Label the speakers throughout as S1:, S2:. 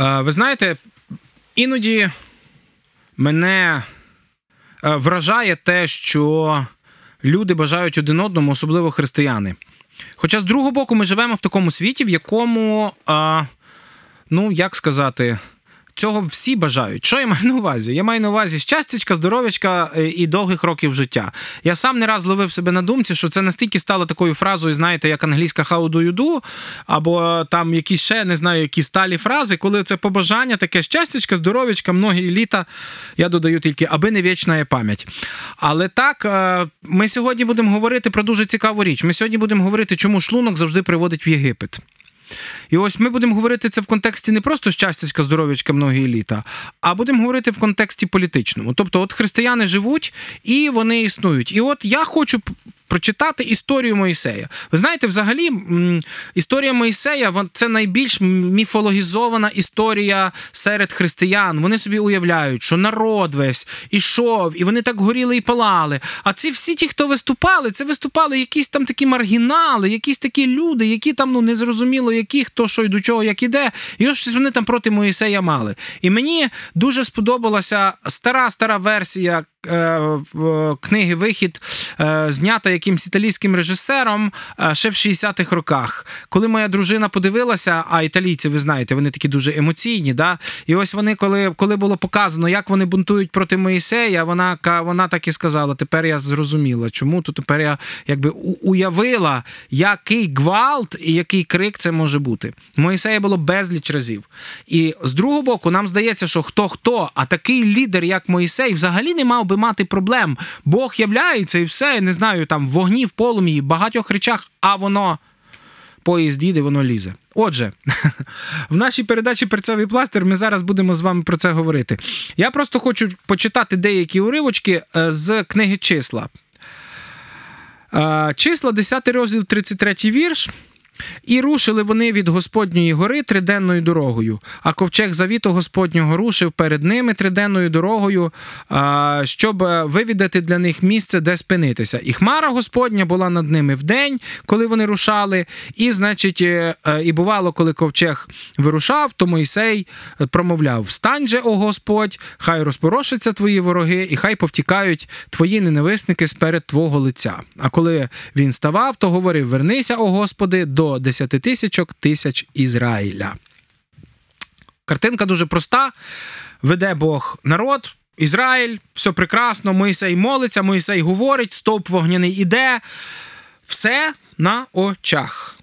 S1: Е, ви знаєте, іноді мене е, вражає те, що люди бажають один одному, особливо християни. Хоча, з другого боку, ми живемо в такому світі, в якому, ну, як сказати, цього всі бажають. Що я маю на увазі? Я маю на увазі щастячка, здоров'ячка е, і довгих років життя. Я сам не раз ловив себе на думці, що це настільки стало такою фразою, знаєте, як англійська how do you do, або там якісь ще не знаю, які сталі фрази, коли це побажання, таке щастячка, здоров'ячка, многі літа. Я додаю тільки, аби не вічна є пам'ять. Але так, е, ми сьогодні будемо говорити про дуже цікаву річ. Ми сьогодні будемо говорити, чому шлунок завжди приводить в Єгипет. І ось ми будемо говорити це в контексті не просто щастячка, здоров'ячка, многі літа, а будемо говорити в контексті політичному. Тобто, от християни живуть і вони існують. І от я хочу прочитати історію Моїсея. Ви знаєте, взагалі, історія Моїсея це найбільш міфологізована історія серед християн. Вони собі уявляють, що народ весь ішов, і вони так горіли і палали. А ці всі ті, хто виступали, це виступали якісь там такі маргінали, якісь такі люди, які там ну незрозуміло, які хто що й до чого, як іде. І ось щось вони там проти Моїсея мали. І мені дуже сподобалася стара стара версія книги Вихід е, знята якимсь італійським режисером е, ще в 60-х роках. Коли моя дружина подивилася, а італійці, ви знаєте, вони такі дуже емоційні. да? І ось вони, коли коли було показано, як вони бунтують проти Моїсея, вона вона так і сказала: тепер я зрозуміла, чому то тепер я якби уявила, який гвалт і який крик це може бути. Моїсея було безліч разів. І з другого боку, нам здається, що хто хто, а такий лідер, як Моїсей, взагалі не мав би мати проблем. Бог являється і все, не знаю, там в вогні, в полум'ї, в багатьох речах, а воно. Поїзд їде, воно лізе. Отже, в нашій передачі Перцевий пластир ми зараз будемо з вами про це говорити. Я просто хочу почитати деякі уривочки е, з книги числа. Е, числа, 10 розділ, 33 вірш. І рушили вони від Господньої гори триденною дорогою, а ковчег завіту Господнього рушив перед ними триденною дорогою, щоб вивідати для них місце, де спинитися. І хмара Господня була над ними вдень, коли вони рушали. І, значить, е, е, і бувало, коли ковчег вирушав, то Мойсей промовляв: Встань же, о Господь, хай розпорошаться твої вороги, і хай повтікають твої ненависники сперед твого лиця. А коли він ставав, то говорив: Вернися, о Господи, до до десятитисячок тисяч Ізраїля. Картинка дуже проста. Веде Бог народ, Ізраїль, все прекрасно, Моїсей молиться, Моїсей говорить, стовп вогняний іде. Все на очах.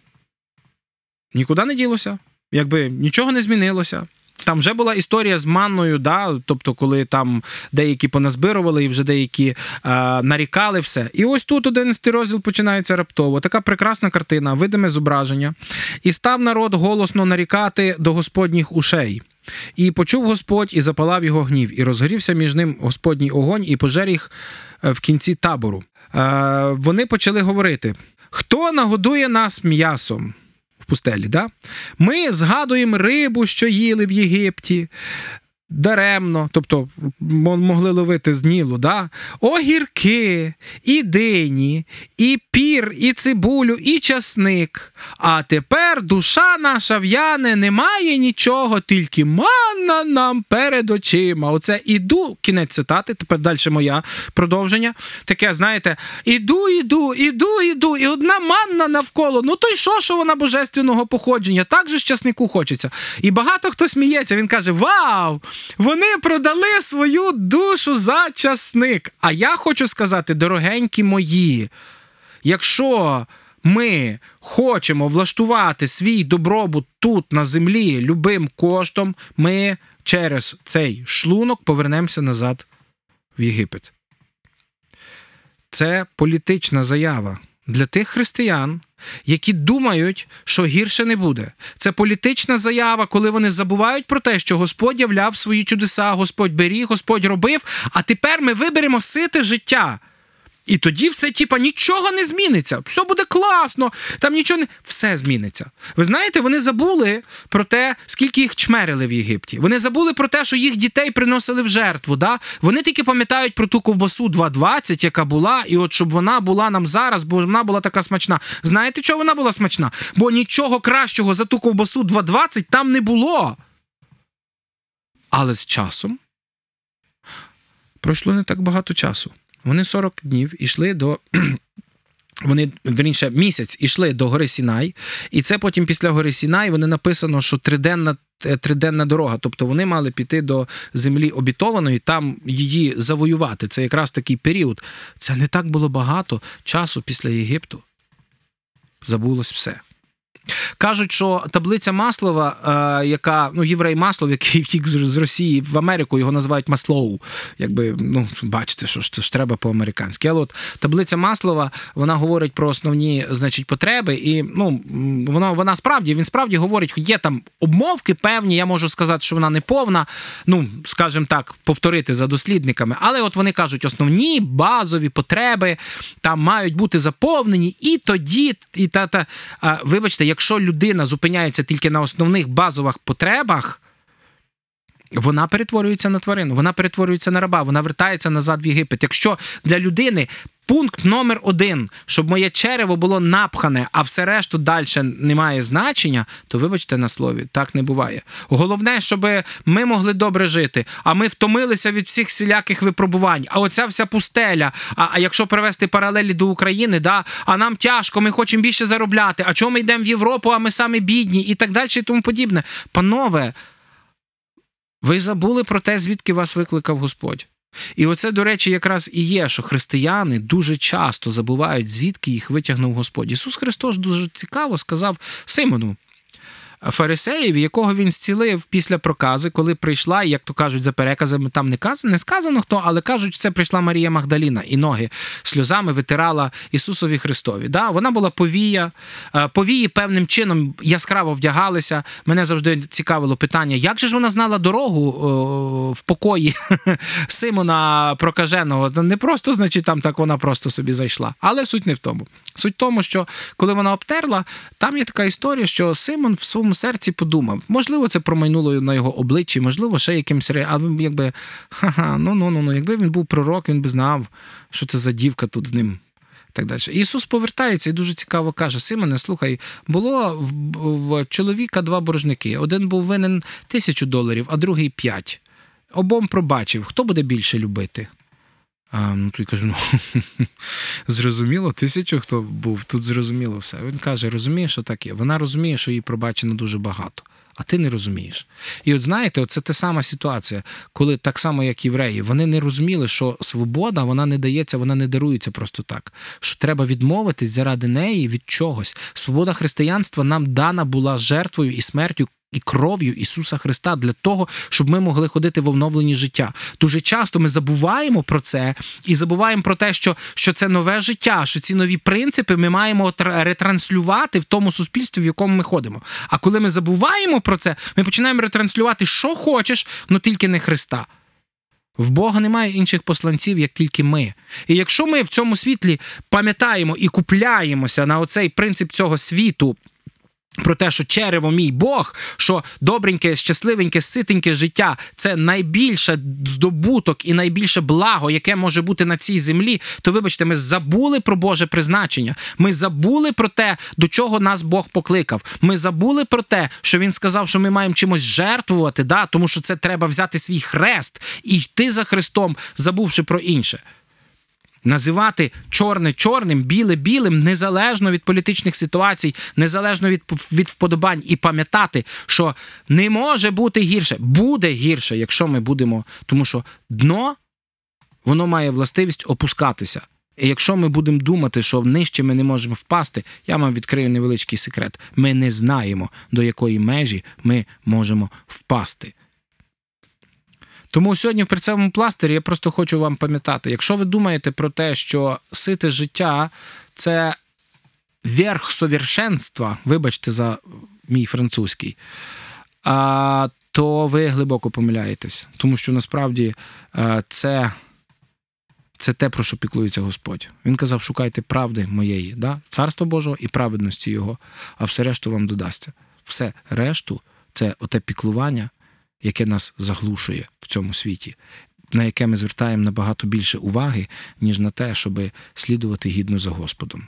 S1: Нікуди не ділося, якби нічого не змінилося. Там вже була історія з манною, да, тобто, коли там деякі поназбирували і вже деякі а, нарікали все. І ось тут 11 розділ починається раптово. Така прекрасна картина, видиме зображення. І став народ голосно нарікати до Господніх ушей. І почув Господь і запалав його гнів, і розгорівся між ним Господній огонь, і пожер їх е, в кінці табору. Е, Вони почали говорити: хто нагодує нас м'ясом? В пустелі. Да? Ми згадуємо рибу, що їли в Єгипті, даремно, тобто могли ловити з Нілу, да? огірки, і дині, і пір, і цибулю, і часник. А тепер душа наша в'яне, немає нічого, тільки манна нам перед очима. Оце іду, кінець цитати, тепер далі моя продовження. Таке, знаєте, іду, іду, іду, іду, і одна манна навколо. Ну то й що, що вона божественного походження? Так же з часнику хочеться. І багато хто сміється, він каже: Вау! Вони продали свою душу за часник. А я хочу сказати, дорогенькі мої, якщо ми хочемо влаштувати свій добробут тут, на землі, любим коштом, ми через цей шлунок повернемося назад в Єгипет. Це політична заява для тих християн, які думають, що гірше не буде. Це політична заява, коли вони забувають про те, що Господь являв свої чудеса, Господь беріг, Господь робив, а тепер ми виберемо сите життя. І тоді все, типа, нічого не зміниться. Все буде класно, там нічого не. Все зміниться. Ви знаєте, вони забули про те, скільки їх чмерили в Єгипті. Вони забули про те, що їх дітей приносили в жертву. Да? Вони тільки пам'ятають про ту ковбасу 2,20, яка була, і от щоб вона була нам зараз, бо вона була така смачна. Знаєте, чого вона була смачна? Бо нічого кращого за ту ковбасу 2,20 там не було. Але з часом пройшло не так багато часу. Вони 40 днів ішли до. Вони верніше місяць ішли до гори Сінай, і це потім після гори Сінай вони написано, що триденна е, триденна дорога. Тобто вони мали піти до землі обітованої, там її завоювати. Це якраз такий період. Це не так було багато часу після Єгипту. Забулось все. Кажуть, що таблиця Маслова, е, яка ну єврей Маслов, який втік з Росії в Америку, його називають Маслоу. Якби ну бачите, що ж це ж треба по-американськи. Але от таблиця Маслова вона говорить про основні значить потреби, і ну вона вона справді він справді говорить, є там обмовки певні. Я можу сказати, що вона не повна. Ну скажімо так, повторити за дослідниками. Але от вони кажуть, основні базові потреби там мають бути заповнені, і тоді, і та та вибачте якщо людина зупиняється тільки на основних базових потребах, вона перетворюється на тварину, вона перетворюється на раба, вона вертається назад в Єгипет. Якщо для людини пункт номер один, щоб моє черево було напхане, а все решту далі не має значення, то вибачте на слові, так не буває. Головне, щоб ми могли добре жити, а ми втомилися від всіх всіляких випробувань. А оця вся пустеля. А а якщо привести паралелі до України, да, а нам тяжко, ми хочемо більше заробляти. А чому ми йдемо в Європу, а ми самі бідні, і так далі, і тому подібне. Панове. Ви забули про те, звідки вас викликав Господь. І оце, до речі, якраз і є, що християни дуже часто забувають, звідки їх витягнув Господь. Ісус Христос дуже цікаво сказав Симону фарисеїв, якого він зцілив після прокази, коли прийшла, як то кажуть, за переказами там не казано, не сказано хто, але кажуть, це прийшла Марія Магдаліна і ноги сльозами витирала Ісусові Христові. Да? Вона була повія, е, повії певним чином яскраво вдягалися. Мене завжди цікавило питання, як же ж вона знала дорогу в покої Симона Прокаженого? Не просто, значить, там так вона просто собі зайшла. Але суть не в тому. Суть в тому, що коли вона обтерла, там є така історія, що Симон в своєму серці подумав, можливо, це промайнуло на його обличчі, можливо, ще якимсь а якби ха-ха, ну ну ну ну, якби він був пророк, він би знав, що це за дівка тут з ним. Так далі. Ісус повертається і дуже цікаво каже: Симоне, слухай, було в, в чоловіка два боржники. Один був винен тисячу доларів, а другий п'ять. Обом пробачив. Хто буде більше любити? А, Ну той каже, ну зрозуміло, тисячу хто був, тут зрозуміло все. Він каже, розумієш, що так є. Вона розуміє, що їй пробачено дуже багато, а ти не розумієш. І от знаєте, це та сама ситуація, коли так само, як євреї, вони не розуміли, що свобода вона не дається, вона не дарується просто так. Що треба відмовитись заради неї від чогось. Свобода християнства нам дана була жертвою і смертю і кров'ю Ісуса Христа для того, щоб ми могли ходити в оновленні життя. Дуже часто ми забуваємо про це і забуваємо про те, що що це нове життя, що ці нові принципи ми маємо ретранслювати в тому суспільстві, в якому ми ходимо. А коли ми забуваємо про це, ми починаємо ретранслювати, що хочеш, але тільки не Христа. В Бога немає інших посланців, як тільки ми. І якщо ми в цьому світлі пам'ятаємо і купляємося на оцей принцип цього світу. Про те, що черево мій Бог, що добреньке, щасливеньке, ситеньке життя це найбільше здобуток і найбільше благо, яке може бути на цій землі, то вибачте, ми забули про Боже призначення. Ми забули про те, до чого нас Бог покликав. Ми забули про те, що Він сказав, що ми маємо чимось жертвувати, да? тому що це треба взяти свій хрест і йти за Христом, забувши про інше називати чорне чорним, біле білим, незалежно від політичних ситуацій, незалежно від від вподобань, і пам'ятати, що не може бути гірше, буде гірше, якщо ми будемо, тому що дно воно має властивість опускатися. І якщо ми будемо думати, що нижче ми не можемо впасти, я вам відкрию невеличкий секрет. Ми не знаємо, до якої межі ми можемо впасти. Тому сьогодні в прицевому пластирі я просто хочу вам пам'ятати, якщо ви думаєте про те, що сите життя це верх совершенства, вибачте за мій французький, а, то ви глибоко помиляєтесь, тому що насправді це. Це те, про що піклується Господь. Він казав: шукайте правди моєї, да? царства Божого і праведності Його, а все решту вам додасться. Все решту це оте піклування, яке нас заглушує в цьому світі, на яке ми звертаємо набагато більше уваги, ніж на те, щоб слідувати гідно за Господом.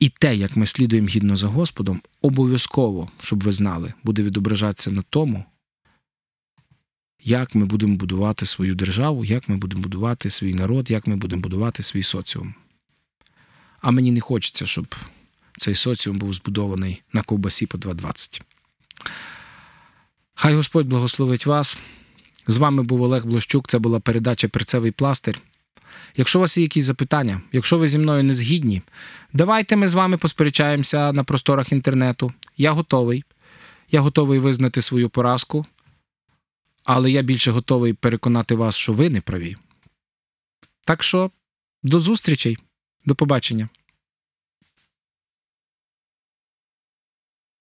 S1: І те, як ми слідуємо гідно за Господом, обов'язково, щоб ви знали, буде відображатися на тому, як ми будемо будувати свою державу, як ми будемо будувати свій народ, як ми будемо будувати свій соціум. А мені не хочеться, щоб цей соціум був збудований на ковбасі по 2,20. Хай Господь благословить вас. З вами був Олег Блощук. Це була передача Перцевий пластир. Якщо у вас є якісь запитання, якщо ви зі мною не згідні, давайте ми з вами посперечаємося на просторах інтернету. Я готовий. Я готовий визнати свою поразку, але я більше готовий переконати вас, що ви не праві. Так що до зустрічей, до побачення.